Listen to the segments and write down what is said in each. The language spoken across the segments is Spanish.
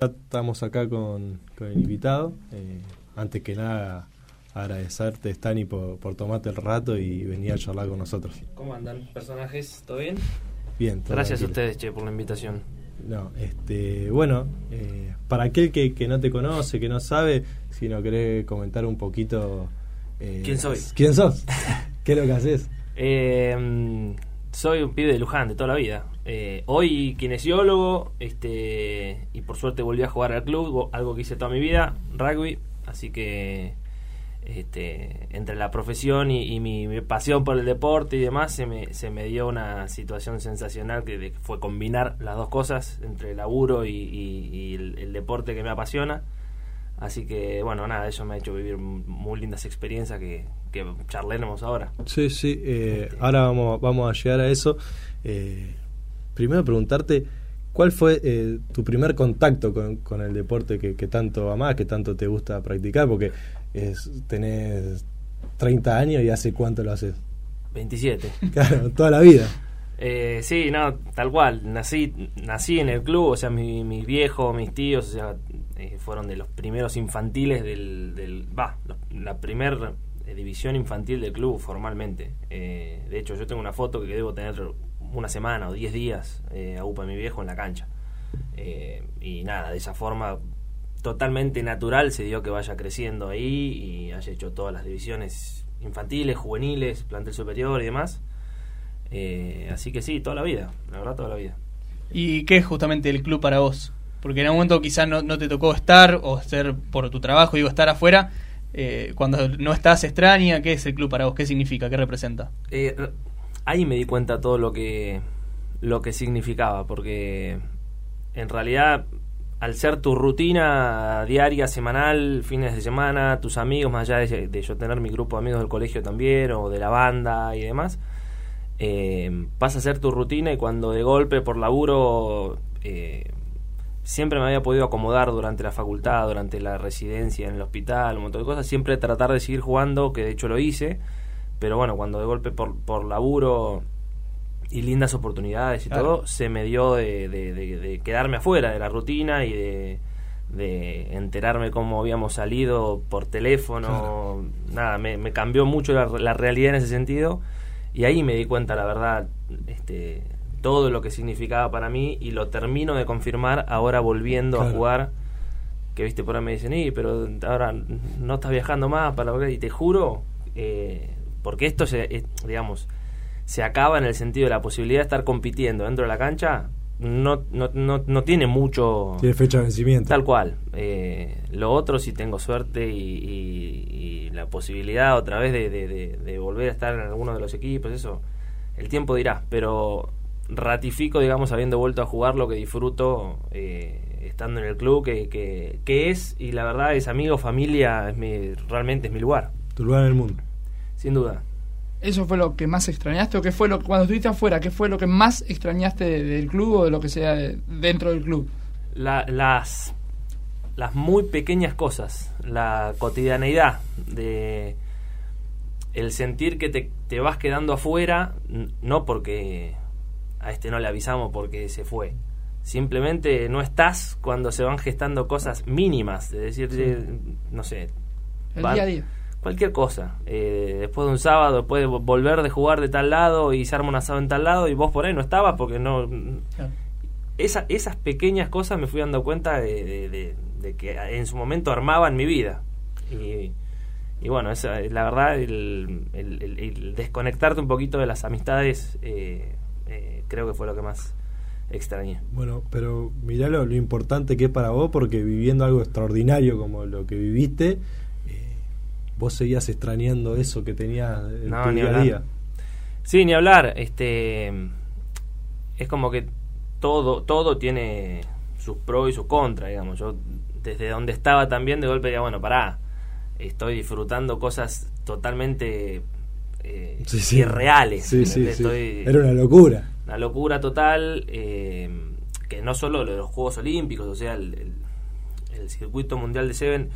Ya estamos acá con, con el invitado. Eh, antes que nada, agradecerte, Stani, por, por tomarte el rato y venir a charlar con nosotros. ¿Cómo andan, personajes? ¿Todo bien? Bien. todo Gracias a ustedes, che, por la invitación. No, este, bueno, eh, para aquel que, que no te conoce, que no sabe, si no querés comentar un poquito... eh, ¿Quién soy? ¿Quién sos? ¿Qué es lo que haces? Eh, soy un pibe de Luján de toda la vida. Eh, hoy kinesiólogo, este, y por suerte volví a jugar al club, go- algo que hice toda mi vida, rugby, así que este, entre la profesión y, mi, pasión por el deporte y demás, se me, se me dio una situación sensacional que de- fue combinar las dos cosas, entre el laburo y, y- y el, el deporte que me apasiona. Así que, bueno, nada, eso me ha hecho vivir muy lindas experiencias que, que charlaremos ahora. Sí, sí, eh, ahora vamos, vamos a llegar a eso. Eh, primero preguntarte, ¿cuál fue eh, tu primer contacto con, con el deporte que, que tanto amás, que tanto te gusta practicar? Porque es, tenés 30 años y hace cuánto lo haces. 27. Claro, toda la vida. Eh, sí, no, tal cual. Nací, nací en el club, o sea, mi- mis viejos, mis tíos, o sea, eh, fueron de los primeros infantiles del, del los- la primera división infantil del club formalmente. Eh, de hecho, yo tengo una foto que debo tener una semana o 10 días eh, a UPA mi viejo en la cancha. Eh, y nada, de esa forma totalmente natural se dio que vaya creciendo ahí y haya hecho todas las divisiones infantiles, juveniles, plantel superior y demás. Eh, así que sí, toda la vida, la verdad toda la vida. ¿Y qué es justamente el club para vos? Porque en algún momento quizás no, no te tocó estar o ser por tu trabajo, digo, estar afuera. Eh, cuando no estás extraña, ¿qué es el club para vos? ¿Qué significa? ¿Qué representa? Eh, ahí me di cuenta todo lo que lo que significaba, porque en realidad al ser tu rutina diaria, semanal, fines de semana, tus amigos, más allá de, de yo tener mi grupo de amigos del colegio también, o de la banda y demás, eh, pasa a ser tu rutina y cuando de golpe por laburo eh, siempre me había podido acomodar durante la facultad, durante la residencia en el hospital, un montón de cosas, siempre tratar de seguir jugando, que de hecho lo hice, pero bueno, cuando de golpe por, por laburo y lindas oportunidades y Claro. todo, se me dio de, de- de- de quedarme afuera de la rutina y de, de enterarme cómo habíamos salido por teléfono. Nada, me, me cambió mucho la, la realidad en ese sentido y ahí me di cuenta, la verdad, este, todo lo que significaba para mí y lo termino de confirmar ahora volviendo a jugar. Que viste por ahí me dicen, y pero ahora no estás viajando más para volver", y te juro, eh, porque esto se, digamos, se acaba en el sentido de la posibilidad de estar compitiendo dentro de la cancha, no, no, no, no tiene mucho... Tiene fecha de vencimiento. Tal cual. Eh, lo otro, si tengo suerte y, y- y la posibilidad otra vez de, de- de- de volver a estar en alguno de los equipos, eso, el tiempo dirá. Pero ratifico, digamos, habiendo vuelto a jugar lo que disfruto eh, estando en el club, que, que, que es, y la verdad es amigo, familia, es mi, realmente es mi lugar, Tu lugar en el mundo. sin duda. ¿Eso fue lo que más extrañaste o qué fue lo cuando estuviste afuera, qué fue lo que más extrañaste de- del club o de lo que sea de- dentro del club? la- las las muy pequeñas cosas, la cotidianeidad de el sentir que te, te vas quedando afuera, no porque a este no le avisamos porque se fue. Simplemente no estás cuando se van gestando cosas mínimas, es decir, no sé, El día a día. cualquier cosa. Eh, después de un sábado, después de vo- volver de jugar de tal lado y se arma un asado en tal lado y vos por ahí no estabas porque no, Claro. esa, esas pequeñas cosas me fui dando cuenta de, de- de- de que en su momento armaban mi vida. Y, y bueno, esa, la verdad, el, el- el- el desconectarte un poquito de las amistades eh, eh, creo que fue lo que más extrañé. Bueno, pero mirá lo, lo importante que es para vos, porque viviendo algo extraordinario como lo que viviste, eh, vos seguías extrañando eso que tenías en No, tu ni día a día. Sí, ni hablar. Este es como que todo todo tiene sus pros y sus contras, digamos. Yo desde donde estaba también de golpe diría, bueno, pará, estoy disfrutando cosas totalmente eh, Sí, sí. irreales. Sí, sí, ¿entendés? sí. Estoy- Era una locura. una locura total, eh, que no solo lo de los Juegos Olímpicos, o sea, el, el- el circuito mundial de Seven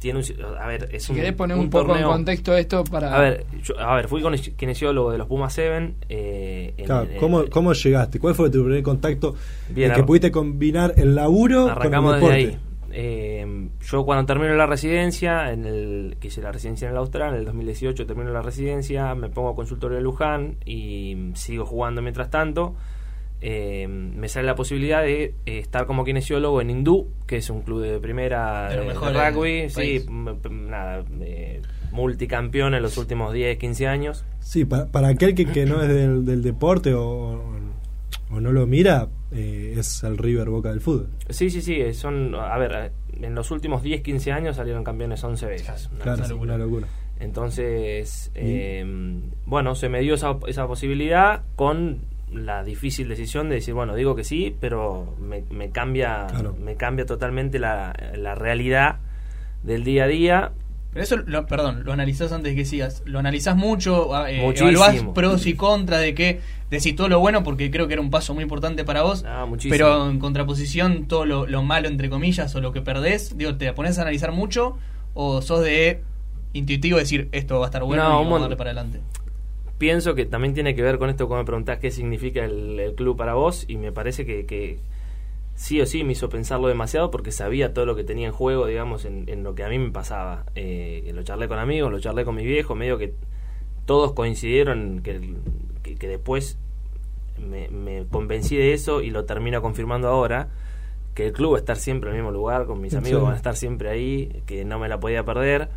tiene un, a ver, es Si un, querés poner un un, poco en torneo- contexto esto para... A ver, yo- a ver, fui con kinesiólogo de los Pumas 7. Eh, en- Claro, en- ¿cómo, ¿Cómo llegaste? ¿Cuál fue tu primer contacto Bien, en que pudiste combinar el laburo Arrancamos con el desde deporte? ahí. Eh, yo cuando termino la residencia, en el, que hice la residencia en el Austral, en el 2018 termino la residencia, me pongo consultorio de Luján y sigo jugando mientras tanto. Eh, me sale la posibilidad de eh, estar como kinesiólogo en Hindú, que es un club de primera De de, de mejor del rugby, sí, nada, eh, multicampeón en los últimos 10, 15 años. Sí, para, para aquel que, que no es del, del deporte o, o no lo mira, eh, es el River Boca del fútbol. Sí, sí, sí, eh, son, a ver, eh, en los últimos 10, 15 años salieron campeones 11 veces. Una Claro, una locura. Entonces, eh, bueno, se me dio esa, esa posibilidad con la difícil decisión de decir, bueno, digo que sí, pero me, me cambia Claro. me cambia totalmente la, la realidad del día a día. Pero eso, lo, perdón, lo analizás antes de que sigas. Lo analizás mucho, a- eh, evaluás pros y contras de que decís todo lo bueno, porque creo que era un paso muy importante para vos. Ah. Pero en contraposición, todo lo, lo malo, entre comillas, o lo que perdés, digo, ¿te pones a analizar mucho o sos de intuitivo decir esto va a estar bueno No, y vamos a darle para adelante? pienso que también tiene que ver con esto cuando me preguntás qué significa el, el club para vos y me parece que, que sí o sí me hizo pensarlo demasiado porque sabía todo lo que tenía en juego, digamos, en, en lo que a mí me pasaba. Eh, lo charlé con amigos, lo charlé con mi viejo, medio que todos coincidieron que, que, que después me, me convencí de eso y lo termino confirmando ahora que el club va a estar siempre en el mismo lugar, con mis Sí. amigos van a estar siempre ahí, que no me la podía perder.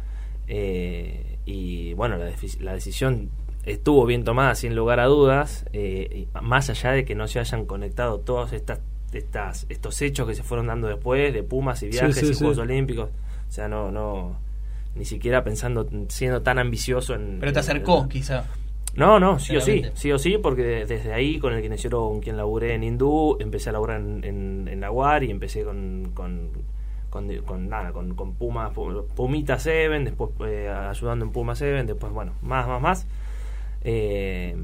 eh, y bueno, la, decisión estuvo bien tomada, sin lugar a dudas, eh, más allá de que no se hayan conectado todos estas, estas, estos hechos que se fueron dando después, de Pumas y viajes sí, y sí. Juegos Olímpicos. O sea, no, no, ni siquiera pensando, siendo tan ambicioso en... Pero te acercó, en- quizá. no, no, sí o sí, sí o sí, porque de- desde ahí con el kinesiólogo con quien laburé en Hindú, empecé a laburar en, en, en la UAR y empecé con, con, con, con nada, con, con Puma, Pu- Pumita Seven, después eh, ayudando en Puma Seven, después, bueno, más, más, más. Eh,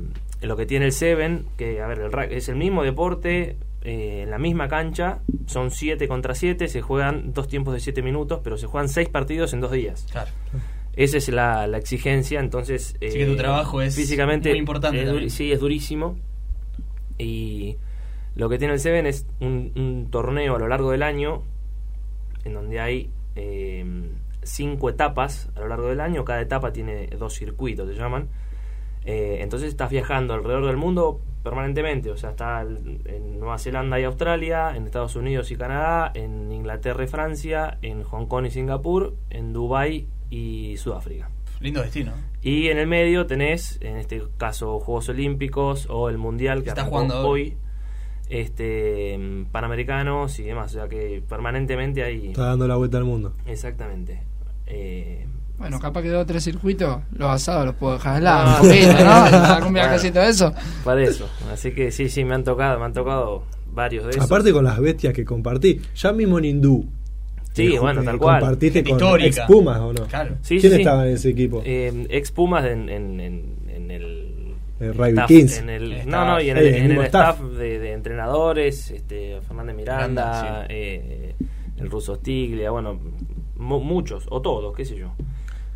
lo que tiene el Seven, que a ver, el es el mismo deporte, eh, en la misma cancha, son 7 contra 7, se juegan dos tiempos de 7 minutos, pero se juegan 6 partidos en dos días. Claro. Esa es la, la exigencia, entonces... Así que tu trabajo es físicamente muy importante es sí, es durísimo. Y lo que tiene el Seven es un, un torneo a lo largo del año, en donde hay eh, cinco etapas a lo largo del año, cada etapa tiene dos circuitos, se llaman. Eh, entonces estás viajando alrededor del mundo permanentemente, o sea, está en Nueva Zelanda y Australia, en Estados Unidos y Canadá, en Inglaterra y Francia, en Hong Kong y Singapur, en Dubai y Sudáfrica. Lindo destino. Y en el medio tenés, en este caso, Juegos Olímpicos o el Mundial que Está jugando hoy, este, Panamericanos y demás, o sea que permanentemente hay... Está dando la vuelta al mundo. Exactamente. Eh, Bueno, capaz que dos o tres circuitos, los asados los puedo dejar al No. lado, poquito, ¿no? Algún Bueno. viajecito de eso. para eso. Así que sí, sí, me han tocado, me han tocado varios de esos. Aparte con las bestias que compartí. Ya mismo en Hindú. Sí, bueno, tal cual. ¿Compartiste con histórica. ex Pumas o no? Claro. Sí, ¿Quién sí, sí. estaba en ese equipo? Eh, ex Pumas en, en, en, en el... Staff, 15. en el- El no, no, y en el, Eh, el en el staff, staff. de, de entrenadores, este, Fernández Miranda, Miranda, sí. eh, el ruso Stiglia, bueno, mu- muchos, o todos, qué sé yo.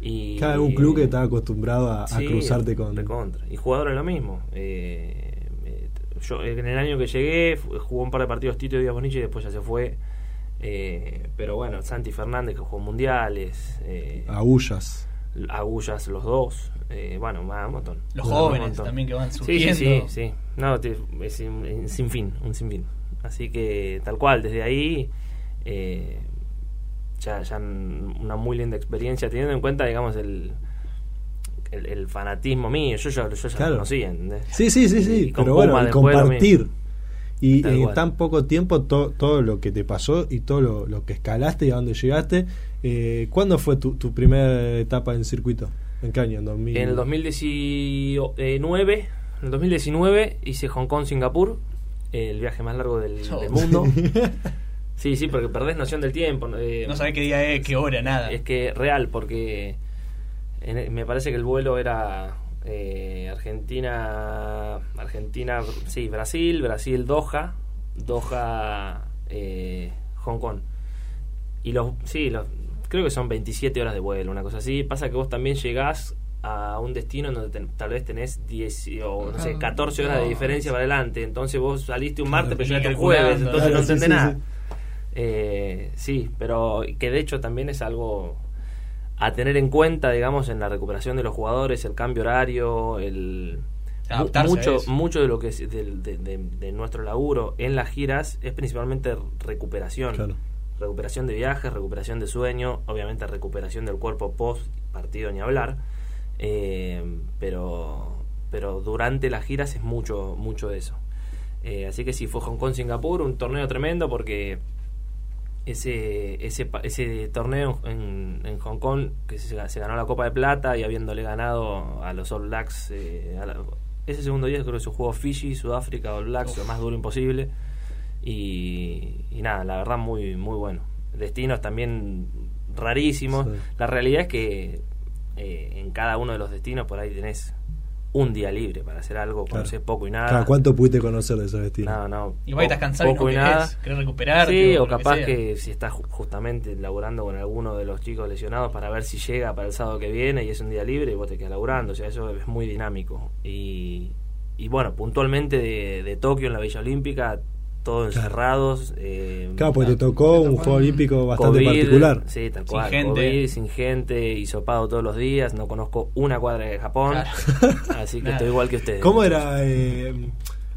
Y, Cada un club que está acostumbrado a, cruzarte con. recontra. Y jugadores lo mismo. Eh, eh, yo en el año que llegué jugó un par de partidos Tito Díaz Bonici y después ya se fue. Eh, pero bueno, Santi Fernández que jugó mundiales, eh, Agullas. Agullas los dos, eh, bueno, más un montón. Los jóvenes montón. también que van surgiendo. sí, sí, sí. No, es un, un sinfín, un sinfín. Así que tal cual, desde ahí eh, ya, ya una muy linda experiencia, teniendo en cuenta, digamos, el, el, el fanatismo mío. Yo ya, yo ya Claro. lo conocía, ¿entendés? Sí, sí, sí, sí. Y con pero bueno, Puma compartir. Y Tal en tan poco tiempo to- todo lo que te pasó y todo lo, lo que escalaste y a dónde llegaste. Eh, ¿Cuándo fue tu, tu primera etapa en circuito? ¿En qué año? ¿En 2000? En el 2019, en el 2019 hice Hong Kong, Singapur, el viaje más largo del, Oh. del mundo. Sí, sí, porque perdés noción del tiempo. eh, No sabés qué día es, qué hora, nada. Es que real, porque en- e, me parece que el vuelo era eh, Argentina, Argentina, sí, Brasil, Brasil, Doha, Doha, eh, Hong Kong. Y los, sí, los, creo que son 27 horas de vuelo, una cosa así. Pasa que vos también llegás a un destino en donde ten- tal vez tenés 10 o no sé, Ajá. 14 horas de diferencia para adelante. Entonces vos saliste un martes, pero llegaste el jueves, entonces no entendés sí, nada. Sí. Eh, sí, pero que de hecho también es algo a tener en cuenta, digamos, en la recuperación de los jugadores, el cambio horario, el mucho mucho de lo que es del- de, de- de nuestro laburo en las giras es principalmente recuperación. Claro. Recuperación de viajes, recuperación de sueño, obviamente recuperación del cuerpo post partido ni hablar. Eh, pero pero durante las giras es mucho mucho de eso. Eh, así que sí, fue Hong Kong Singapur, un torneo tremendo porque ese ese, ese torneo en, en Hong Kong que se, se ganó la Copa de Plata y habiéndole ganado a los All Blacks eh, a la- ese segundo día creo que se jugó Fiji, Sudáfrica, All Blacks, lo más duro imposible y, y nada, la verdad muy muy bueno. Destinos también rarísimos. Sí. La realidad es que eh, en cada uno de los destinos por ahí tenés un día libre para hacer algo, Claro. conocer poco y nada. Claro, ¿Cuánto pudiste conocer de esos destinos? No, no. Igual estás cansado y no poco y querés, nada. querés recuperarte. Sí, o capaz que, si estás ju- justamente laburando con alguno de los chicos lesionados para ver si llega para el sábado que viene y es un día libre y vos te quedas laburando. O sea, eso es muy dinámico. Y, y bueno, puntualmente de, de Tokio en la Villa Olímpica, todos Claro. encerrados. eh, Claro, porque te tocó te un tocó juego olímpico bastante COVID, particular. Sí, tal Sin cual. gente. COVID, sin gente, hisopado todos los días. No conozco una cuadra de Japón. Claro. Así que estoy igual que ustedes. ¿Cómo era? eh,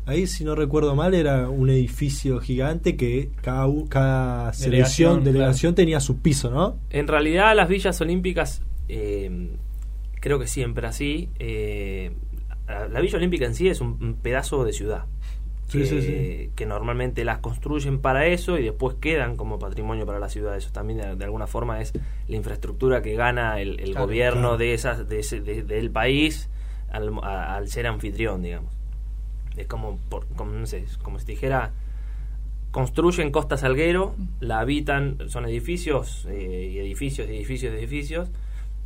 ahí, si no recuerdo mal, era un edificio gigante que cada, selección, Delegación, delegación tenía su piso, ¿no? En realidad las villas olímpicas, eh, creo que siempre así, eh, la, la Villa Olímpica en sí es un pedazo de ciudad. Sí, que, sí, sí. que normalmente las construyen para eso y después quedan como patrimonio para la ciudad. Eso también de, de alguna forma es la infraestructura que gana el, el Claro, gobierno claro. de esas de ese- de- del país al, a- al ser anfitrión, digamos. Es como, por, como, no sé, como si dijera, construyen Costa Salguero, la habitan, son edificios eh, y edificios y edificios y edificios,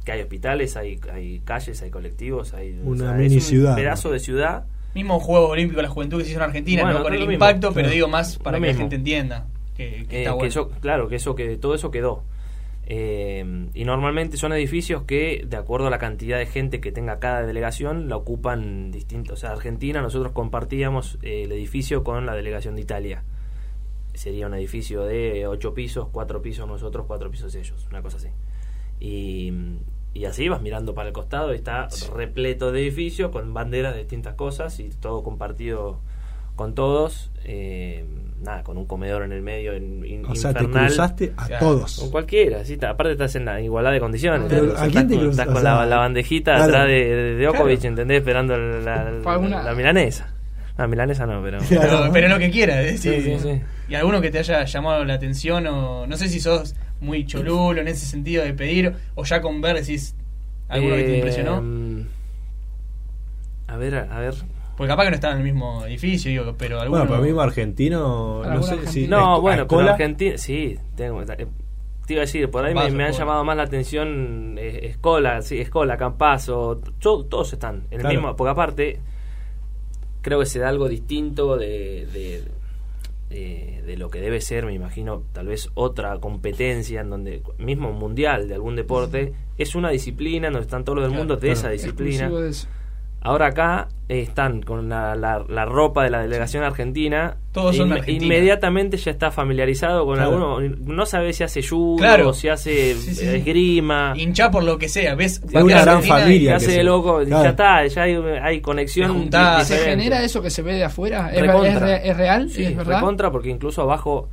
que hay hospitales, hay, hay calles, hay colectivos, hay Una mini un ciudad, pedazo ¿no? de ciudad. Mismo Juego Olímpico de la Juventud que se hizo en Argentina, Bueno, no con el mismo, impacto, pero digo más para Lo que la gente entienda que, que Eh, está que bueno. eso, claro, que eso que todo eso quedó. Eh, y normalmente son edificios que, de acuerdo a la cantidad de gente que tenga cada delegación, la ocupan distintos. O sea, Argentina, nosotros compartíamos eh, el edificio con la delegación de Italia. Sería un edificio de ocho pisos, cuatro pisos nosotros, cuatro pisos ellos, una cosa así. Y, y así vas mirando para el costado y está repleto de edificios con banderas de distintas cosas y todo compartido con todos. eh, nada, con un comedor en el medio in- in- O sea, te infernal. cruzaste a Claro. todos. Con cualquiera, sí, está- aparte estás en la igualdad de condiciones. Pero, ¿entendés? ¿a estás quién te con, estás con sea, la, la bandejita claro. atrás de, de, de Claro. ¿entendés? Esperando la, la, la milanesa. La milanesa no, pero... Claro. Pero, pero lo que quiera, es Sí, sí, sí. Y alguno que te haya llamado la atención o no sé si sos muy cholulo en ese sentido de pedir o ya con ver decís alguno que te Eh, impresionó. A ver, a ver. Porque capaz que no estaba en el mismo edificio, digo, pero alguno... Bueno, para mí argentino, no ¿Algún sé si... argentino? No, ¿a bueno, pero Escola? Argentina, sí, tengo, eh, te iba a decir, por ahí me, Campazo, me han llamado más la atención eh, Escola, sí, Escola, Campazo, to- todos están en el Claro. mismo, porque aparte creo que se da algo distinto de, de, de- de lo que debe ser, me imagino, tal vez otra competencia en donde, mismo un mundial de algún deporte, es una disciplina en donde están todos los del Claro, mundo de claro. esa disciplina. Ahora acá eh, están con la, la- la ropa de la delegación argentina. Todos son de Inme- Argentina. Inmediatamente ya está familiarizado con Claro. alguno. No sabe si hace judo, Claro. si hace Sí, sí, eh, esgrima. Hinchá por lo que sea, ¿ves? Es Vas una gran familia. hace de loco, claro. ya está, ya hay, hay conexión. ¿Se genera eso que se ve de afuera? ¿Es, Recontra. es re- es real? Sí, ¿Es verdad? recontra, porque incluso abajo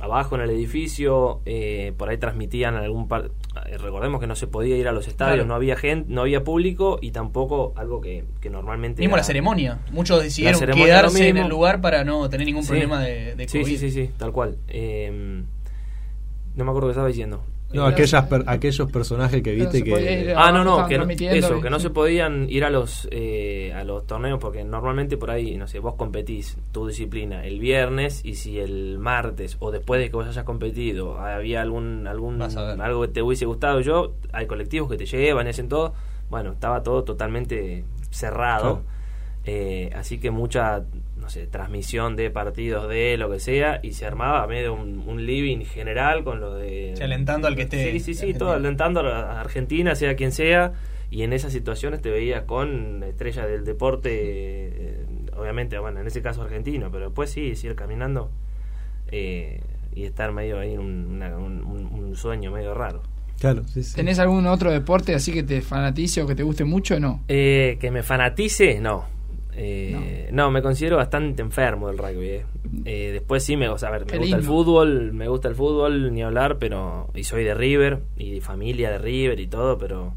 abajo en el edificio eh, por ahí transmitían algún par eh, recordemos que no se podía ir a los estadios Claro. no había gente no había público y tampoco algo que, que normalmente Mismo era- la ceremonia. Muchos decidieron ceremonia quedarse en el lugar para no tener ningún Sí. problema de, de Sí, sí, sí, sí, tal cual. Eh, no me acuerdo qué estaba diciendo. No, aquellas per- aquellos personajes que viste que... ir Ah, no, no, que no, eso, y- que no sí. se podían ir a los eh, a los torneos porque normalmente por ahí, no sé, vos competís tu disciplina el viernes y si el martes o después de que vos hayas competido había algún algún algo que te hubiese gustado yo, hay colectivos que te llevan y hacen todo. Bueno, estaba todo totalmente cerrado. Claro. Eh, así que mucha, no sé, transmisión de partidos de lo que sea, y se armaba medio un, un living general con lo de... Sí, alentando al que esté Sí, sí, sí, Argentina. todo alentando a la Argentina, sea quien sea, y en esas situaciones te veías con estrellas del deporte, eh, obviamente, bueno, en ese caso argentino, pero después sí, es ir caminando eh, y estar medio ahí en un, una- un- un- un sueño medio raro. Claro, sí, sí. ¿Tenés algún otro deporte así que te fanatice o que te guste mucho o no? Eh, que me fanatice, no. Eh, no. me considero bastante enfermo del rugby. eh. Eh, después sí me, o sea, a ver, me Qué gusta el fútbol, me gusta el fútbol, ni hablar, pero y soy de River y de familia de River y todo, pero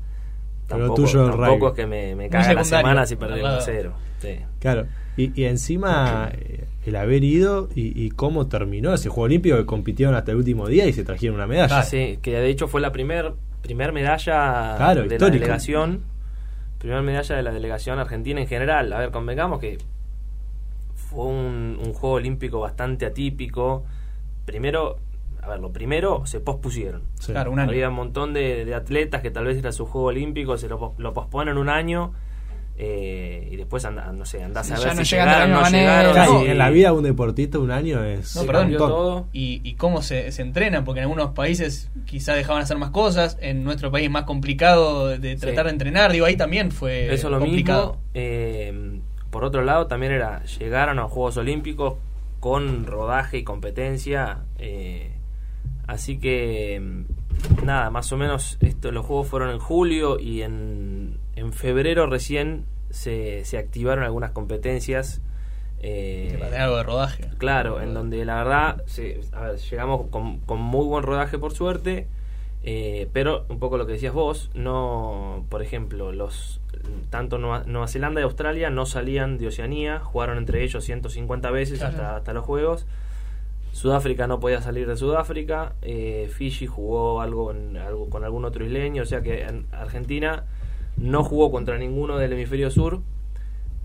Pero tampoco, tuyo el tampoco rugby. es que me, me caga la semana si. 1 cero. Sí. Claro. Y, y encima eh, el haber ido y, y cómo terminó ese Juego Olímpico que compitieron hasta el último día y se trajeron una medalla. Ah, sí, que de hecho fue la primer, primer medalla Claro, de la delegación. Primer medalla de la delegación argentina en general. A ver, convengamos que fue un, un juego olímpico bastante atípico. Primero, a ver, lo primero se pospusieron. Sí. Claro, un año. Había un montón de, de atletas que tal vez era su juego olímpico, se lo, pos- lo posponen un año. Eh, y después anda, no sé, andás Sí, a ya ver no si llegaron, no llegaron. Claro, sí. en la vida de un deportista un año es No, perdón. todo. y, y cómo se, se entrenan, porque en algunos países quizás dejaban hacer más cosas, en nuestro país es más complicado de, tratar Sí. de entrenar, digo, ahí también fue Eso es lo complicado. mismo. eh, por otro lado, también era llegaron a los Juegos Olímpicos con rodaje y competencia. eh, así que, nada, más o menos esto, los Juegos fueron en julio y en, en febrero recién se, se activaron algunas competencias. eh, tener algo de rodaje. Claro, en donde la verdad se- a ver, llegamos con, con muy buen rodaje por suerte, eh, pero un poco lo que decías vos, no, por ejemplo, los tanto Nueva, Nueva Zelanda y Australia no salían de Oceanía, jugaron entre ellos 150 veces Claro. hasta, hasta los juegos. Sudáfrica no podía salir de Sudáfrica, eh, Fiji jugó algo, en- algo con algún otro isleño, o sea que en Argentina no jugó contra ninguno del hemisferio sur,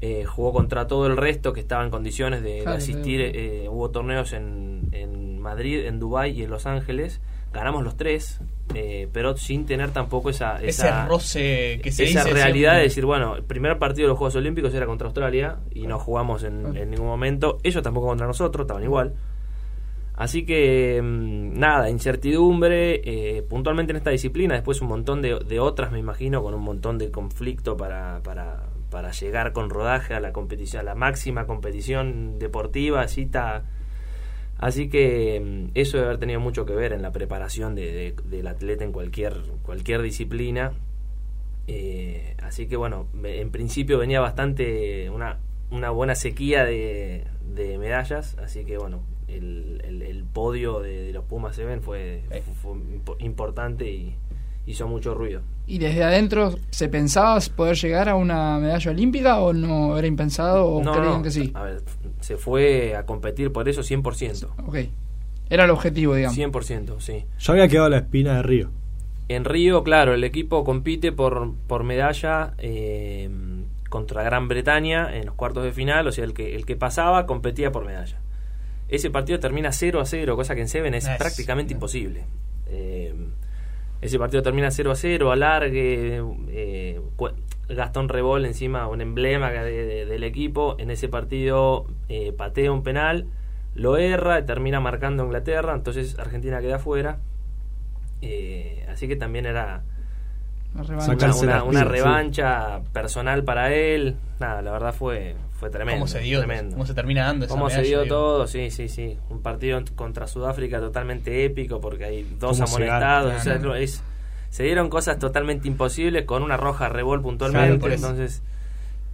eh, jugó contra todo el resto que estaba en condiciones de, asistir. eh, hubo torneos en, en Madrid, en Dubái y en Los Ángeles. Ganamos los tres, eh, pero sin tener tampoco esa, esa, roce que se esa dice realidad siempre. de decir, bueno, el primer partido de los Juegos Olímpicos era contra Australia y no jugamos en, en ningún momento. Ellos tampoco contra nosotros, estaban igual. Así que, mm, nada, incertidumbre, eh, puntualmente en esta disciplina, después un montón de, de otras, me imagino, con un montón de conflicto para, para, para llegar con rodaje a la competición, a la máxima competición deportiva, cita. Así que mm, eso debe haber tenido mucho que ver en la preparación de- de- del atleta en cualquier, cualquier disciplina. Eh, así que bueno, en principio venía bastante una, una buena sequía de, de medallas, así que bueno, el, el- el podio de, de los Pumas Seven fue, Eh. fue impo- importante y hizo mucho ruido. ¿Y desde adentro se pensaba poder llegar a una medalla olímpica o no era impensado o No, creían no, que sí? a ver, se fue a competir por eso 100%. Ok. Era el objetivo, digamos. 100%, sí. Yo había quedado la espina de Río. En Río, claro, el equipo compite por, por medalla eh, contra Gran Bretaña en los cuartos de final, o sea, el que, el que pasaba competía por medalla. Ese partido termina 0 a 0, cosa que en Seven es prácticamente imposible. Eh, ese partido termina 0 a 0, alargue, eh, Gastón Rebol encima, un emblema de- de- del equipo, en ese partido eh, patea un penal, lo erra, y termina marcando a Inglaterra, entonces Argentina queda afuera. Eh, así que también era revancha. una, sí. revancha personal para él. Nada, la verdad fue, fue tremendo. ¿Cómo se dio? tremendo. ¿Cómo se termina dando esa Cómo se dio digo? todo, sí, sí, sí. Un partido contra Sudáfrica totalmente épico porque hay dos se amonestados. gana, o sea, claro. es- se dieron cosas totalmente imposibles con una roja rebol puntualmente. Claro, entonces,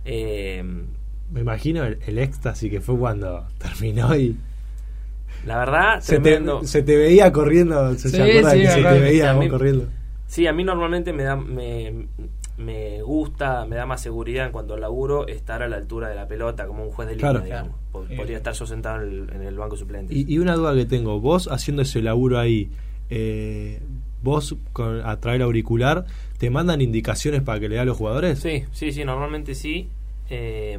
eh, Me imagino el, el éxtasis que fue cuando terminó y la verdad, se te, tremendo. se te veía corriendo. ¿Se, Sí, sí, que se te veía vos corriendo? Sí, a mí normalmente me da me, me gusta, me da más seguridad en cuanto al laburo estar a la altura de la pelota como un juez de línea, Claro. digamos. Podría estar yo sentado en el, en el banco suplente. Y, y una duda que tengo, vos haciendo ese laburo ahí, eh, vos con, a del auricular, ¿te mandan indicaciones para que le da a los jugadores? Sí, sí, sí, normalmente sí. Eh,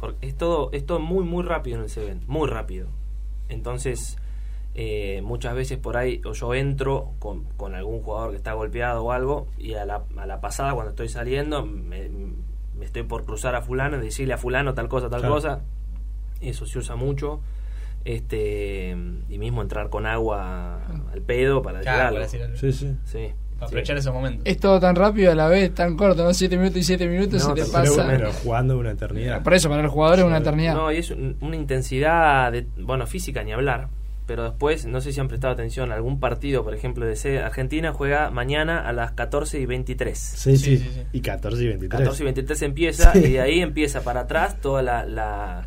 porque es todo, es todo muy, muy rápido en el Seven, muy rápido. Entonces, eh, muchas veces por ahí o yo entro con, con algún jugador que está golpeado o algo y a la, a la pasada cuando estoy saliendo me, me estoy por cruzar a fulano y decirle a fulano tal cosa, tal Claro. cosa. eso se usa mucho. Este, y mismo entrar con agua al pedo para decir Claro, algo. para decir algo. Sí, sí. Sí. Para Sí. aprovechar esos momentos. Es todo tan rápido a la vez, tan corto, ¿no? 7 minutos y 7 minutos No, se te pasa. Pero, jugando una eternidad. Por eso, para el jugador es una eternidad. No, y es un- una intensidad, de, bueno, física ni hablar. Pero después, no sé si han prestado atención, algún partido, por ejemplo, de C- Argentina juega mañana a las 14 y 23. Sí, Sí, sí, sí, sí. Y 14 y 23. 14 y 23 empieza Sí. y de ahí empieza para atrás toda la, la,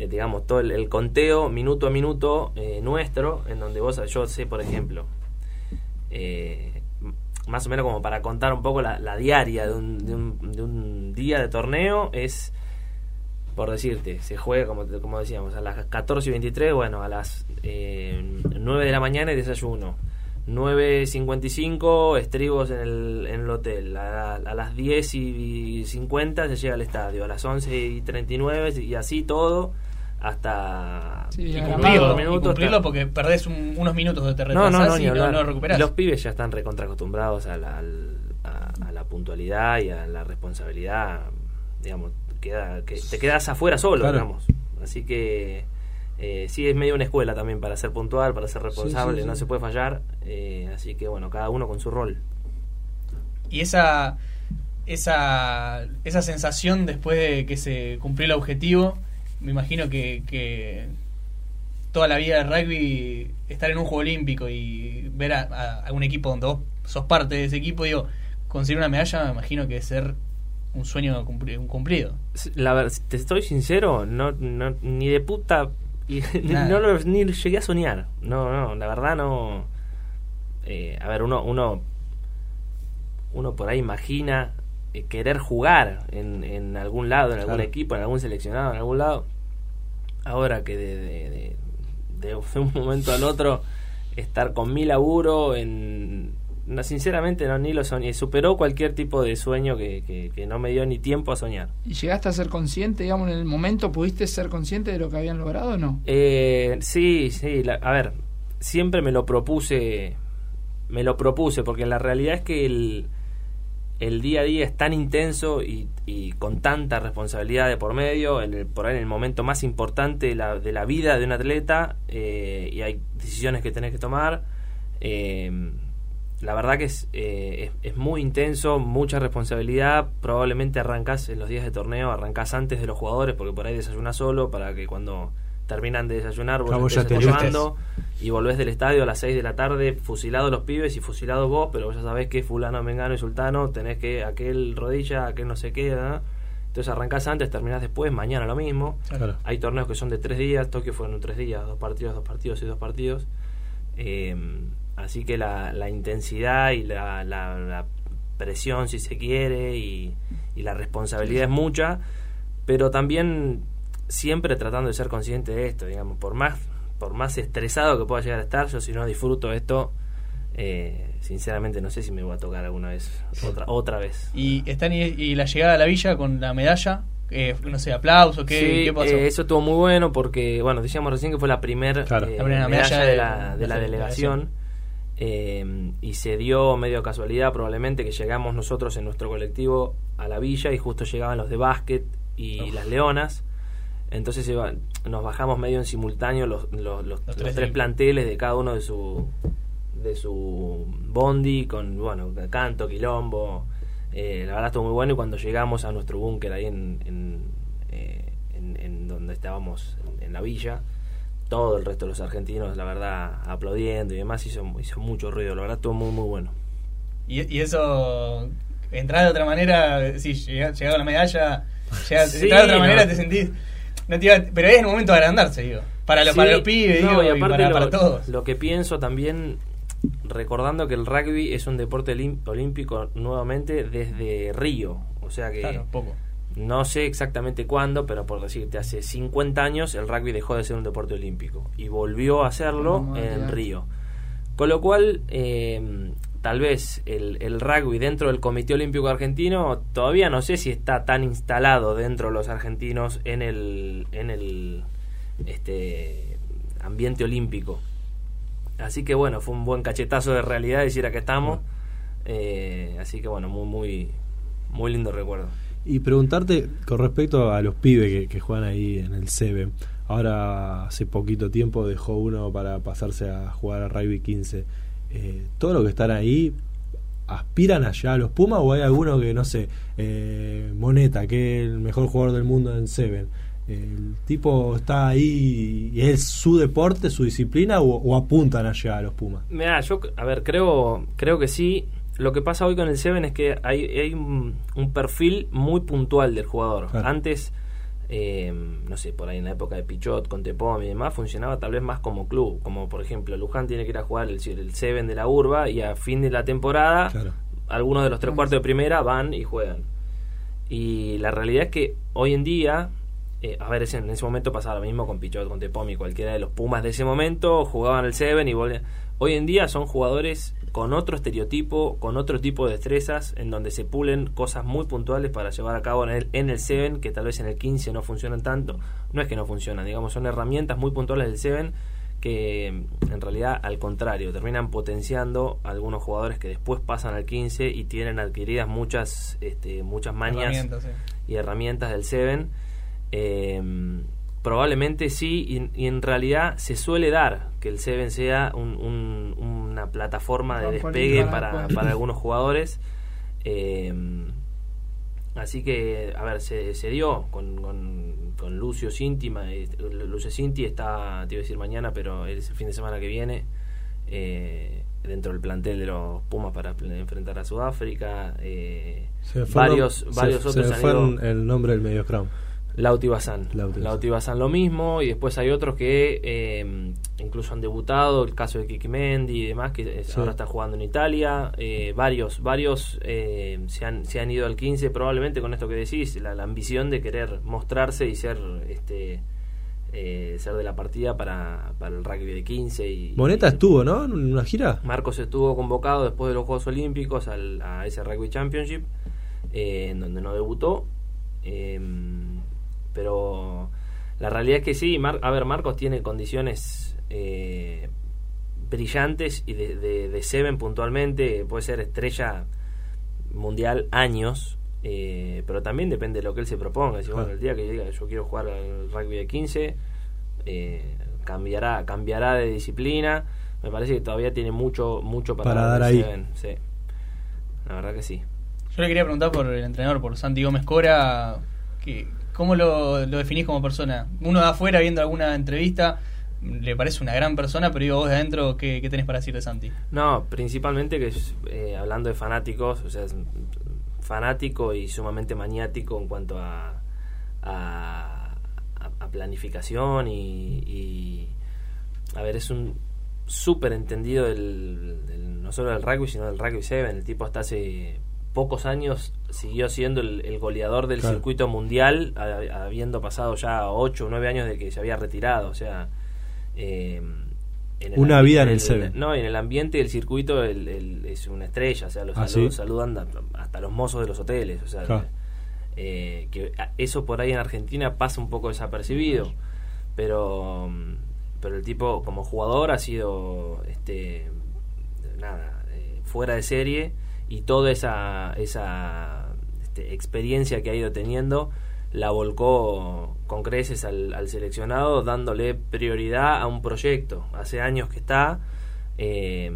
eh, digamos, todo el, el conteo minuto a minuto eh, nuestro, en donde vos, yo sé, por ejemplo, eh, más o menos como para contar un poco la, la diaria de un, de, un, de un día de torneo, es, por decirte, se juega, como, te- como decíamos, a las 14 y 23, bueno, a las eh, 9 de la mañana y desayuno. 9.55 estribos en el, en el hotel. A, a las 10 y 50 se llega al estadio. A las 11 y 39 y así todo hasta Sí, Y cumplirlo, y minutos. cumplirlo porque perdés un- unos minutos de te no, y no, no recuperás. Los pibes ya están recontra acostumbrados a la, al- a, a la puntualidad y a la responsabilidad. Digamos, queda, que te quedas afuera solo, Claro. digamos. Así que eh, sí, es medio una escuela también para ser puntual, para ser responsable, sí, sí. no se puede fallar. eh, así que bueno, cada uno con su rol. Y esa, esa, esa sensación después de que se cumplió el objetivo, me imagino que, que toda la vida de rugby, estar en un juego olímpico y ver a, a- a un equipo donde vos sos parte de ese equipo, digo, conseguir una medalla, me imagino que es ser un sueño cumpli- un cumplido. La verdad, te estoy sincero, no, no ni de puta y no lo, ni llegué a soñar. No, no, la verdad no. eh, a ver, uno, uno, uno por ahí imagina eh, querer jugar en, en algún lado, en algún Claro. equipo, en algún seleccionado, en algún lado. Ahora que de, de, de- de un momento al otro estar con mi laburo en no, sinceramente no ni lo soñé superó cualquier tipo de sueño que, que, que no me dio ni tiempo a soñar ¿Y llegaste a ser consciente, digamos, en el momento, pudiste ser consciente de lo que habían logrado o no? Eh, sí, sí, la- a ver, siempre me lo propuse, me lo propuse, porque la realidad es que el, el día a día es tan intenso y, y con tanta responsabilidad de por medio, en el, por ahí en el momento más importante de la, de la vida de un atleta, eh, y hay decisiones que tenés que tomar. eh, la verdad que es, eh, es, es muy intenso, mucha responsabilidad. Probablemente arrancás en los días de torneo, arrancás antes de los jugadores, porque por ahí desayunás solo para que cuando terminan de desayunar vos Ah, vos ya y volvés del estadio a las 6 de la tarde, fusilados los pibes y fusilados vos, pero vos ya sabés que fulano, mengano y sultano, tenés que aquel rodilla, aquel no sé qué, ¿verdad? Entonces arrancás antes, terminás después, mañana lo mismo. Claro. Hay torneos que son de tres días, Tokio fueron tres días, dos partidos, dos partidos y dos partidos. Eh, así que la, la intensidad y la, la- la presión, si se quiere, y, y la responsabilidad es mucha, pero también siempre tratando de ser consciente de esto, digamos, por más, por más estresado que pueda llegar a estar, yo si no disfruto esto, eh, sinceramente no sé si me voy a tocar alguna vez, otra, otra vez. Y, están, y, y la llegada a la villa con la medalla, eh, no sé, aplauso, ¿qué, Sí, qué pasó? eh, eso estuvo muy bueno porque, bueno, decíamos recién que fue la primera Claro. La primera medalla, medalla de de- la, de la de la delegación. Eh, y se dio medio casualidad probablemente que llegamos nosotros en nuestro colectivo a la villa y justo llegaban los de básquet y Uf. las leonas. Entonces iba- nos bajamos medio en simultáneo los, los, los- los tres tres, planteles de cada uno de su de su bondi con bueno canto quilombo eh, la verdad estuvo muy bueno y cuando llegamos a nuestro búnker ahí en, en, eh, en- en donde estábamos en la villa todo el resto de los argentinos la verdad aplaudiendo y demás hizo, hizo mucho ruido la verdad estuvo muy muy bueno Y, y eso, entrar de otra manera, sí, llega- llegado la medalla, Sí, entrar de otra no. manera te sentís... No te iba- pero es el momento de agrandarse, digo. Para, los Sí, para los pibes, no, digo, y y, aparte para, lo, para todos. lo que pienso también recordando que el rugby es un deporte olímpico nuevamente desde Río o sea que Claro, poco. No sé exactamente cuándo, pero por decirte, hace 50 años el rugby dejó de ser un deporte olímpico y volvió a hacerlo en. Río. Con lo cual, eh, tal vez el, el rugby dentro del Comité Olímpico Argentino todavía no sé si está tan instalado dentro de los argentinos en el, en el este, ambiente olímpico. Así que bueno, fue un buen cachetazo de realidad decir acá estamos. Eh, así que bueno, muy, muy, muy lindo recuerdo. Y preguntarte con respecto a los pibes que, juegan ahí en el Seven. Ahora hace poquito tiempo dejó uno para pasarse a jugar a Rugby 15. Eh, ¿Todo lo que están ahí aspiran allá a los Pumas o hay alguno que, no sé, eh, Moneta, que es el mejor jugador del mundo en Seven? ¿El tipo está ahí y es su deporte, su disciplina o, o apuntan allá a los Pumas? Mira, yo, a ver, creo, creo que sí. Lo que pasa hoy con el Seven es que hay, hay un, un perfil muy puntual del jugador. Claro. Antes, eh, no sé, por ahí en la época de Pichot, con Tepom y demás, funcionaba tal vez más como club. Como por ejemplo, Luján tiene que ir a jugar el, el Seven de la Urba y a fin de la temporada, Claro. algunos de los tres cuartos de primera van y juegan. Y la realidad es que hoy en día, eh, a ver, ese- en ese momento pasaba lo mismo con Pichot, con Tepomi, cualquiera de los Pumas de ese momento, jugaban el Seven y volvían. Hoy en día son jugadores con otro estereotipo, con otro tipo de destrezas, en donde se pulen cosas muy puntuales para llevar a cabo en el, en el Seven, que tal vez en el 15 no funcionan tanto. No es que no funcionan, digamos, son herramientas muy puntuales del Seven que en realidad al contrario terminan potenciando a algunos jugadores que después pasan al 15 y tienen adquiridas muchas este, muchas mañas Herramientas, sí. y herramientas del Seven. Eh, probablemente sí, y, y en realidad se suele dar que el Seven sea un- un- una plataforma de despegue para- para, algunos jugadores. Eh, así que, a ver, se, se dio con, con, con Lucio Cinti. eh, Lucio Cinti está, te iba a decir mañana, pero es el fin de semana que viene. eh, dentro del plantel de los Pumas para enfrentar a Sudáfrica. eh, varios varios se- otros se han ido- el nombre del medio scrum. Lauti Bazán. Lauti Bazán. Lo mismo, y después hay otros que eh, incluso han debutado, el caso de Kiki Mendy y demás, que Sí. ahora está jugando en Italia. eh, varios varios eh, se, han, se han ido al 15, probablemente con esto que decís, la, la ambición de querer mostrarse y ser este ser de la partida para, para el rugby de 15. Y, Moneta y- estuvo, ¿no? En una gira. Marcos estuvo convocado después de los Juegos Olímpicos al, a ese Rugby Championship, en donde no debutó. eh, pero la realidad es que sí, Mar- a ver, Marcos tiene condiciones eh, brillantes y de, de, de Seven puntualmente, puede ser estrella mundial años, eh, pero también depende de lo que él se proponga. Si, bueno, el día que diga yo quiero jugar al rugby de 15, eh, cambiará, cambiará de disciplina. Me parece que todavía tiene mucho, mucho para, Para dar ahí. Seven, sí. La verdad que sí. Yo le quería preguntar por el entrenador, por Santi Gómez Cora, que, ¿cómo lo, lo definís como persona? Uno de afuera viendo alguna entrevista le parece una gran persona, pero digo vos de adentro, ¿qué, qué tenés para decir de Santi? No, principalmente que eh, hablando de fanáticos, o sea, fanático y sumamente maniático en cuanto a, a, a- planificación y, a ver, es un súper entendido del- no solo del rugby, sino del rugby 7. El tipo hasta hace pocos años siguió siendo el, el goleador del Claro. circuito mundial, a- habiendo pasado ya 8 o 9 años de que se había retirado, o sea... eh, en Una ambi- vida en el Seven. No, en el ambiente del circuito el- el- es una estrella, o sea, los Ah, saludan hasta los mozos de los hoteles, o sea, Claro. eh, que eso por ahí en Argentina pasa un poco desapercibido, pero pero el tipo como jugador ha sido este nada eh, fuera de serie y toda esa esa este, experiencia que ha ido teniendo la volcó con creces al, seleccionado dándole prioridad a un proyecto. Hace años que está eh,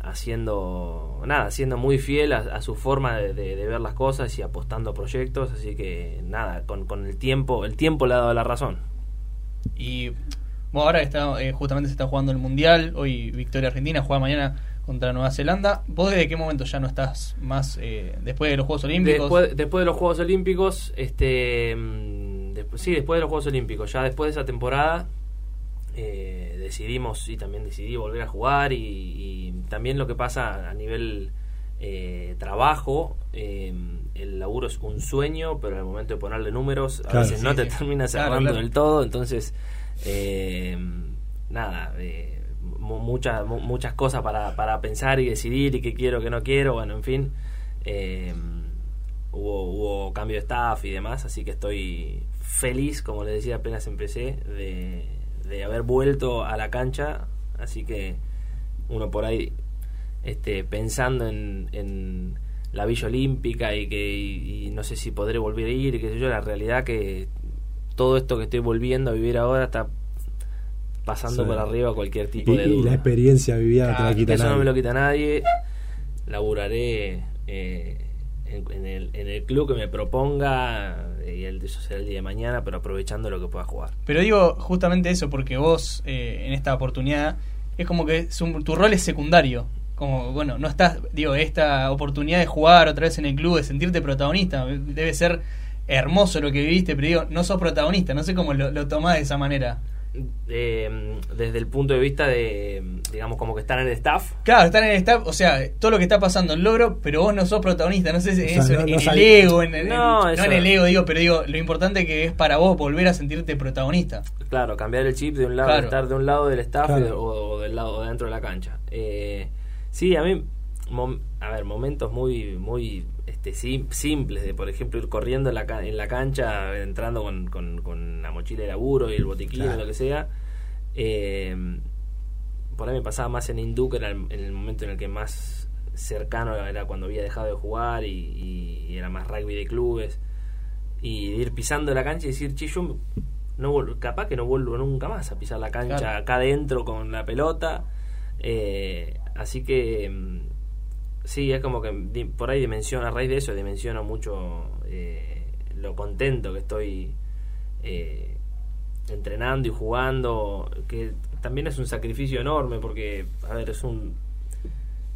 haciendo nada siendo muy fiel a, su forma de, de- ver las cosas y apostando a proyectos así que nada con, con el tiempo el tiempo le ha dado la razón. Y bueno, ahora está, eh, justamente se está jugando el Mundial, hoy victoria argentina, juega mañana contra Nueva Zelanda. ¿Vos desde qué momento ya no estás más eh, después de los Juegos Olímpicos? Después, después de los Juegos Olímpicos, este, mm, después, sí, después de los Juegos Olímpicos, ya después de esa temporada, eh, decidimos y también decidí volver a jugar y, y también lo que pasa a nivel eh, trabajo, eh, el laburo es un sueño, pero al momento de ponerle números a Claro. veces no te sí. termina cerrando claro. del todo, entonces eh, nada, eh, muchas mu- muchas cosas para, para pensar y decidir y qué quiero, qué no quiero, bueno, en fin. eh, hubo, hubo cambio de staff y demás, así que estoy feliz, como les decía apenas empecé, de, de haber vuelto a la cancha, así que uno por ahí este, pensando en, en la Villa Olímpica y que no sé si podré volver a ir y qué sé yo, la realidad que todo esto que estoy volviendo a vivir ahora está pasando Sí. por arriba cualquier tipo Y, de y duda. la experiencia vivida no te la Claro, quita Eso no me lo quita nadie. Laburaré eh, en, en el, en el club que me proponga y el, eso será el día de mañana, pero aprovechando lo que pueda jugar. Pero digo justamente eso, porque vos eh, en esta oportunidad es como que es un- tu rol es secundario. Como, bueno, no estás, digo, esta oportunidad de jugar otra vez en el club, de sentirte protagonista, debe ser hermoso lo que viviste, pero digo, no sos protagonista, no sé cómo lo, lo tomás de esa manera. Eh, desde el punto de vista de, digamos, como que estar en el staff. Claro, están en el staff, o sea, todo lo que está pasando el logro, pero vos no sos protagonista, no sé si O sea, eso no- en, no en el ego, en el, No, en- eso- no en el ego, digo, pero digo, lo importante que es para vos volver a sentirte protagonista. Claro, cambiar el chip de un lado, Claro. estar de un lado del staff Claro. y de- o, o del lado o dentro de la cancha. Eh, sí, a mí, mom- a ver, momentos muy, muy este, sim- simples de, por ejemplo, ir corriendo en la, ca- en la cancha, entrando con, con, con la mochila de laburo y el botiquín Claro. o lo que sea. Eh, por ahí me pasaba más en Indu, que era el- en el momento en el que más cercano era cuando había dejado de jugar y, y- y era más rugby de clubes. Y de ir pisando la cancha y decir, che, yo no vuelvo- capaz que no vuelvo nunca más a pisar la cancha Claro. acá adentro con la pelota. Eh, así que mm, sí, es como que por ahí dimensiono, a raíz de eso dimensiono mucho eh, lo contento que estoy eh, entrenando y jugando, que también es un sacrificio enorme porque, a ver, es un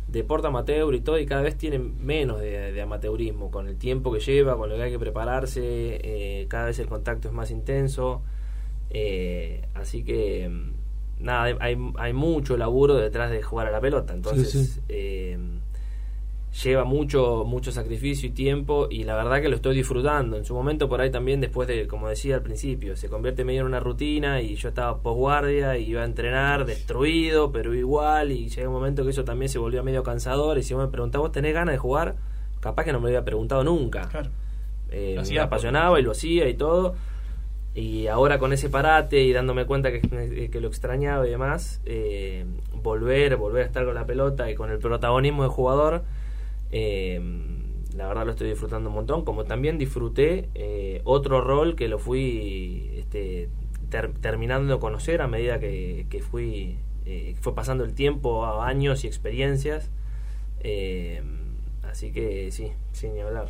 deporte amateur y todo y cada vez tiene menos de, de amateurismo con el tiempo que lleva, con lo que hay que prepararse, eh, cada vez el contacto es más intenso, eh, así que mm, nada, hay- hay, hay mucho laburo detrás de jugar a la pelota, entonces Sí, sí. Eh, lleva mucho mucho sacrificio y tiempo y la verdad que lo estoy disfrutando. En su momento por ahí también después de, como decía al principio, se convierte medio en una rutina y yo estaba posguardia y iba a entrenar destruido, pero igual y llega un momento que eso también se volvió medio cansador y si vos me preguntás, ¿vos tenés ganas de jugar? Capaz que no me lo había preguntado nunca. Claro. Eh, me apasionaba y lo hacía y todo. Y ahora con ese parate y dándome cuenta que, que lo extrañaba y demás, eh, volver, volver a estar con la pelota y con el protagonismo de jugador, eh, la verdad lo estoy disfrutando un montón. Como también disfruté eh, otro rol que lo fui este, ter- terminando de conocer a medida que, fui eh, fue pasando el tiempo, años y experiencias. Eh, así que sí, sin ni hablar.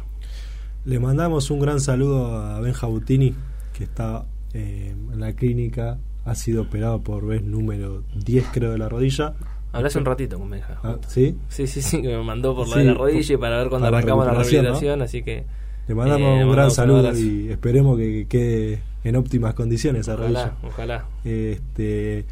Le mandamos un gran saludo a Benja Butini, que está eh, en la clínica, ha sido operado por vez número 10 creo de la rodilla. Hablé hace un ratito con Benja. Ah. ¿Sí? Sí, sí, sí, que me mandó por lo Sí, de la rodilla y para ver cuándo arrancamos la rehabilitación, así que Le mandamos Eh, un gran saludo y esperemos que quede en óptimas condiciones esa rodilla. ojalá, ojalá. Este,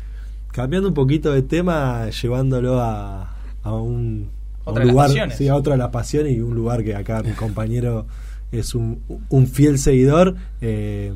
cambiando un poquito de tema, llevándolo a, a un, a Otra un de las lugar, pasiones. sí, a otra de las pasiones y un lugar que acá mi compañero es un, un fiel seguidor. Eh,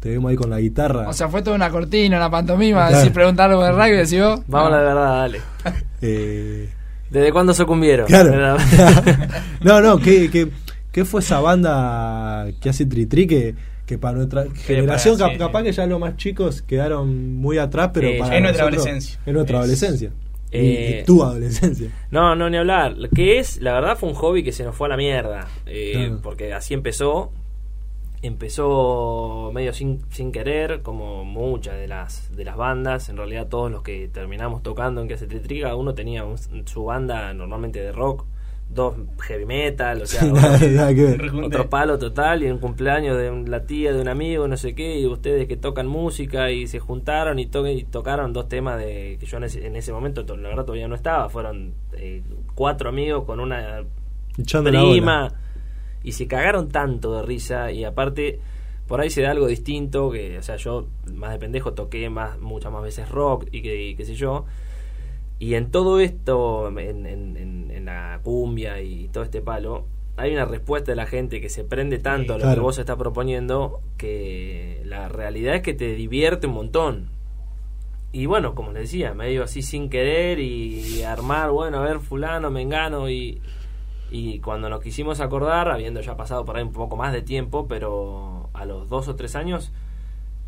te vemos ahí con la guitarra. O sea, fue toda una cortina, una pantomima, Claro. decir, preguntar algo de rugby, decís vos. Vamos a la verdad, dale. Eh, ¿Desde cuándo sucumbieron? Claro. No, no, ¿qué, qué, qué fue esa banda que hace Tritri que, que para nuestra generación, para- cap- sí, capaz sí. que ya los más chicos quedaron muy atrás, pero para es nuestra nosotros adolescencia. Es nuestra Es- adolescencia. Y- Eh, y, tu adolescencia. No, no, ni hablar. Que es, la verdad fue un hobby que se nos fue a la mierda. eh, Claro. Porque así empezó. Empezó medio sin, sin querer, como muchas de las de las bandas. En realidad todos los que terminamos tocando en que hace Tritri, cada uno tenía un- su banda normalmente de rock, dos heavy metal, o sea, Sí, nada, nada otro palo total y en un cumpleaños de un- la tía de un amigo, no sé qué, y ustedes que tocan música y se juntaron y, to- y tocaron dos temas de que yo en ese, en ese momento, to- la verdad todavía no estaba, fueron eh, cuatro amigos con una Echando prima. Y se cagaron tanto de risa y aparte por ahí se da algo distinto que, o sea, yo más de pendejo toqué más muchas más veces rock y que qué sé yo. Y en todo esto, en, en- en- la cumbia y todo este palo, hay una respuesta de la gente que se prende tanto a lo que vos estás proponiendo que la realidad es que te divierte un montón. Y bueno, como les decía, medio así sin querer y, y armar, bueno, a ver, fulano, mengano y, y cuando nos quisimos acordar, habiendo ya pasado por ahí un poco más de tiempo, pero a los dos o tres años,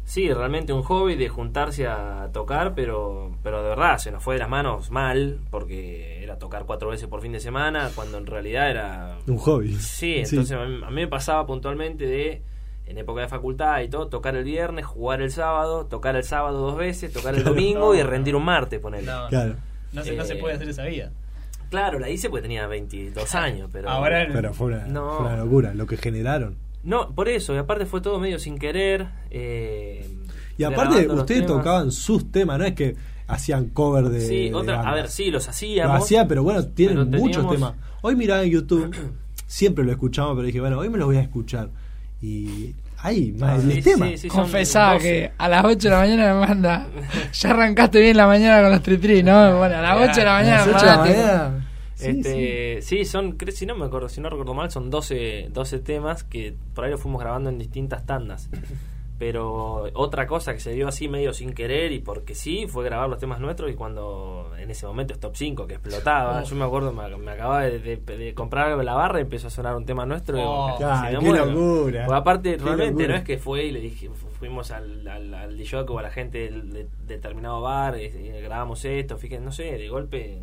Sí, realmente un hobby de juntarse a tocar, pero, pero de verdad se nos fue de las manos mal, porque era tocar cuatro veces por fin de semana, cuando en realidad era... Un hobby. Sí, entonces A, mí, a mí me pasaba puntualmente de, en época de facultad y todo, tocar el viernes, jugar el sábado, tocar el sábado dos veces, tocar el domingo y rendir un martes, ponerle. No, Claro. no, se, no se Eh, puede hacer esa vida. Claro, la hice porque tenía 22 años, pero... Ahora Pero fue una, No. fue una locura lo que generaron. No, por eso, y aparte fue todo medio sin querer. eh, Y aparte, los ustedes temas. tocaban sus temas, no es que hacían cover de. Sí, de otra, a ver, sí, los Lo hacíamos. hacía, pero bueno, tienen pero muchos temas. Hoy miraba en YouTube, siempre lo escuchamos, pero dije, bueno, hoy me lo voy a escuchar. Y hay más de Sí, 10 temas. sí, sí, son Confesá 12. que a las 8 de la mañana me manda. Ya arrancaste bien la mañana con los tritri, ¿no? Bueno, a las 8 de la A mañana, las de la mañana. Sí, sí. este, sí. son, si no me acuerdo, si no recuerdo mal, son 12, 12 temas que por ahí los fuimos grabando en distintas tandas. Pero otra cosa que se dio así medio sin querer y porque sí, fue grabar los temas nuestros y cuando en ese momento es top 5 que explotaba. Oh. Yo me acuerdo, me, me acababa de, de- de comprar algo la barra y empezó a sonar un tema nuestro. Oh. Claro, qué locura. Porque aparte, Qué realmente locura. no es que fue y le dije, fu- fuimos al, al, al DJ o a la gente de determinado bar, y, y grabamos esto, fíjense, no sé, de golpe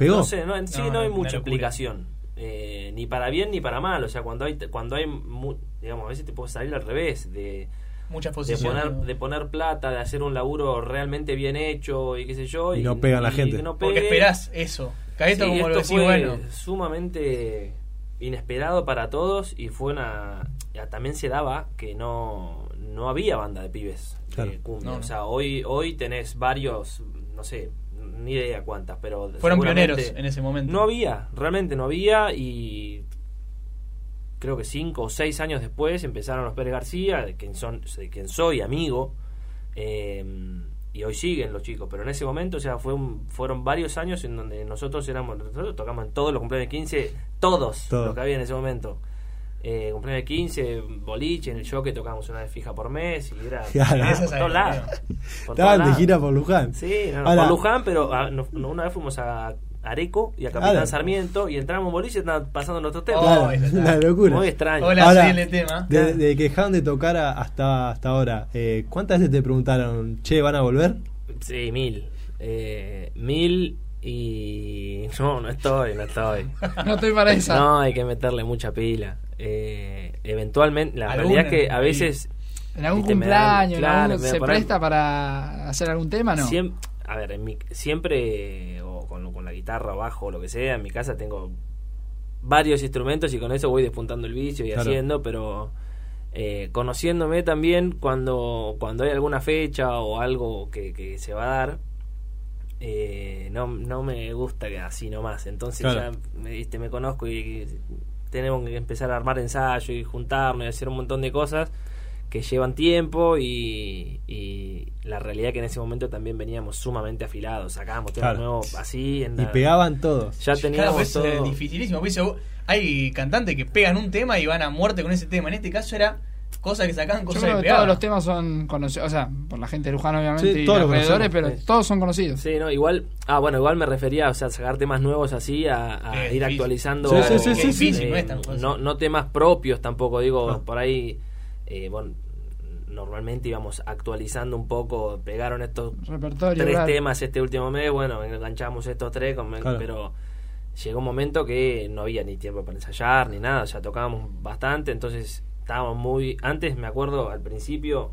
¿Pegó? no sé, no, en sí No, no, hay mucha explicación. Eh, ni para bien ni para mal. O sea, cuando hay, cuando hay mu- digamos, a veces te puede salir al revés. De, Muchas de, posiciones. poner, de poner plata, de hacer un laburo realmente bien hecho y qué sé yo. Y no pega la gente. no Porque esperás eso. Caeto Sí, como lo esto decís, fue bueno. sumamente inesperado para todos y fue una ya también se daba que no no había banda de pibes Claro. de cumbia. No, no. o sea hoy hoy tenés varios no sé ni idea cuántas pero Fueron pioneros en ese momento. no había realmente no había y creo que cinco o seis años después empezaron los Pérez García de quien son de quien soy amigo eh, y hoy siguen los chicos pero en ese momento o sea fue un- fueron varios años en donde nosotros éramos nosotros tocamos en todos los cumpleaños de 15 todos Todo. los que había en ese momento eh, cumpleaños de 15 boliche en el show que tocábamos una vez fija por mes y era Claro. por todos la lados Estaban de gira por Luján. Sí, no, no, Ahora- por Luján, pero ah, no- una vez fuimos a Areco y a Capitán Claro. Sarmiento y entramos en boliche y estaban pasando nuestros temas. Oh, Claro, una locura. Muy extraño. Hola, Ahora, soy el tema. De, de que dejaron de tocar a- hasta, hasta ahora, eh, ¿cuántas veces te preguntaron, che, van a volver? Sí, mil. Eh, mil y... No, no estoy, no estoy. No estoy para esa. No, hay que meterle mucha pila. Eh, eventualmente, la realidad es que a veces... En algún Viste, me dan- cumpleaños, en algún- ¿se presta para hacer algún tema? No. Siem- a ver, en mi, siempre, o con, con la guitarra o bajo o lo que sea, en mi casa tengo varios instrumentos y con eso voy despuntando el vicio y Claro. haciendo, pero eh, conociéndome también cuando, cuando hay alguna fecha o algo que, que se va a dar, eh, no, no me gusta que así nomás. Entonces Claro. ya me, viste, me conozco y tenemos que empezar a armar ensayo y juntarnos y hacer un montón de cosas que llevan tiempo y, y la realidad que en ese momento también veníamos sumamente afilados, sacábamos temas Claro. nuevos así en Y pegaban todos. ya Claro, teníamos pues todo. es dificilísimo. hay cantantes que pegan un tema y van a muerte con ese tema. En este caso era cosas que sacaban, Yo cosas creo que todos los temas son conocidos, o sea, por la gente de Luján obviamente Sí, y todos los alrededores, pero sí. todos son conocidos. Sí, no, igual, ah, bueno, igual me refería, o sea, sacar temas nuevos así, a, a ir actualizando. Sí, sí, sí, difícil, eh, no es tan fácil. no, no temas propios tampoco, digo, por ahí, eh, bueno, normalmente íbamos actualizando un poco, pegaron estos Repertorio, tres claro. temas este último mes, bueno, enganchamos estos tres, con- Claro. pero llegó un momento que no había ni tiempo para ensayar ni nada, ya tocábamos bastante, entonces estábamos muy... Antes me acuerdo al principio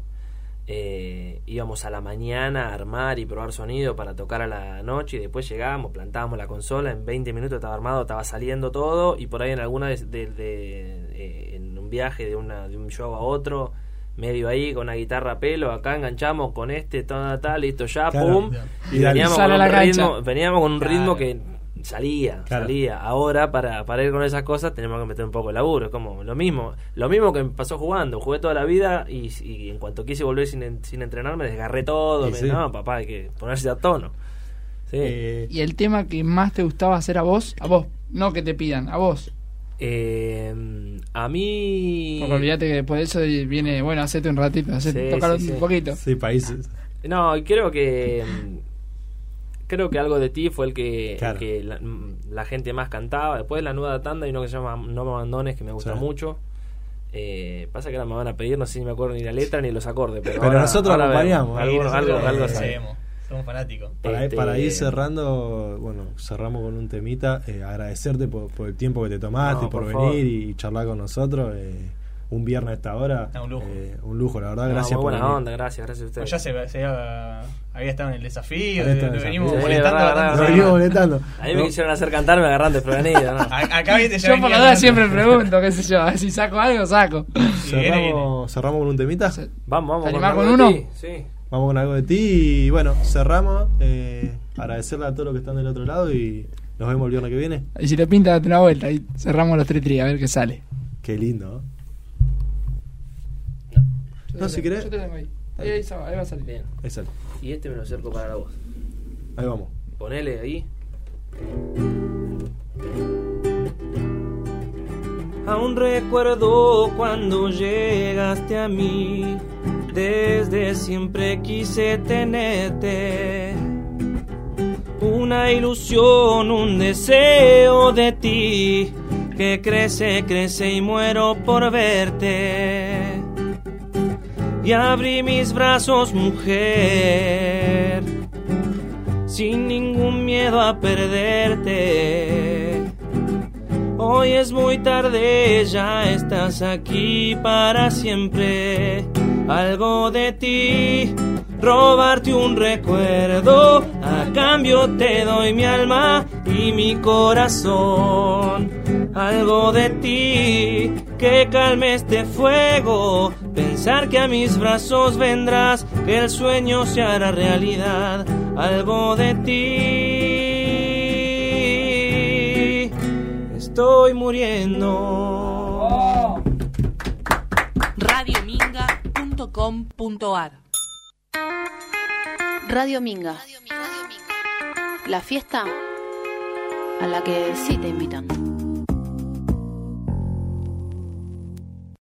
eh, íbamos a la mañana a armar y probar sonido para tocar a la noche y después llegábamos, plantábamos la consola, en 20 minutos estaba armado, estaba saliendo todo y por ahí en alguna de, de- de- eh, en un viaje de, una, de un show a otro medio ahí con una guitarra a pelo, acá enganchamos con este, tal, tal, listo ya, Claro. pum, Y veníamos con, a un la cancha. ritmo, veníamos con un Claro. ritmo que salía, Claro. salía. Ahora para, para ir con esas cosas tenemos que meter un poco de laburo, es como lo mismo, lo mismo que me pasó jugando, jugué toda la vida y, y en cuanto quise volver sin, sin entrenar me desgarré todo, me- sí. no, papá, hay que ponerse a tono. Sí. Eh, Y el tema que más te gustaba hacer a vos, a vos, no que te pidan, a vos. Eh, a mí Porque olvídate que después de eso viene, bueno, hacete un ratito, hacete, Sí, tocar sí, un sí. poquito. sí, países. No, creo que mm, creo que algo de ti fue el que, el Claro. que la, mm, la gente más cantaba. Después la nueva tanda hay uno que se llama No me abandones que me gusta Sí. mucho. Eh, pasa que ahora me van a pedir, no sé si me acuerdo ni la letra ni los acordes. Pero, Pero ahora- nosotros ahora acompañamos. Algo, Nosotros algo, algo hacemos. Somos fanáticos. Para, Este- para ir cerrando, bueno, cerramos con un temita. eh, agradecerte por, por el tiempo que te tomaste, No, por, por venir favor. y charlar con nosotros. eh, un viernes a esta hora. Ah, un lujo. eh, un lujo, la verdad. No, gracias muy por buena venir. onda, gracias, gracias a ustedes. Pues ya se, se había, había estado en el desafío, el venimos. Sí, molestando verdad. Nos venimos molestando. A mí me quisieron hacer cantar, me agarran desprevenido. ¿no? Acá viste, Yo por la duda siempre pregunto, qué sé yo, a ver si saco algo, saco. Cerramos, cerramos con un temita. Se- Vamos, vamos. ¿Te con de uno? Sí. Vamos con algo de ti y bueno, cerramos. eh, agradecerle a todos los que están del otro lado y nos vemos el viernes que viene. Y si te pinta, date una vuelta y cerramos los tri tri a ver qué sale. Qué lindo. ¿eh? No, si querés. Yo te tengo ahí. Ahí, ahí, ahí va a salir. Bien. Ahí sale. Y este me lo acerco para la voz. Ahí vamos. Ponele ahí. Aún recuerdo cuando llegaste a mí. Desde siempre quise tenerte. Una ilusión, un deseo de ti. Que crece, crece y muero por verte. Y abrí mis brazos, mujer sin ningún miedo a perderte. Hoy es muy tarde, ya estás aquí para siempre. Algo de ti, robarte un recuerdo. A cambio te doy mi alma y mi corazón. Algo de ti que calme este fuego. Pensar que a mis brazos vendrás, que el sueño se hará realidad. Algo de ti. Estoy muriendo. radiominga.com.ar Radio Minga. La fiesta a la que sí te invitan.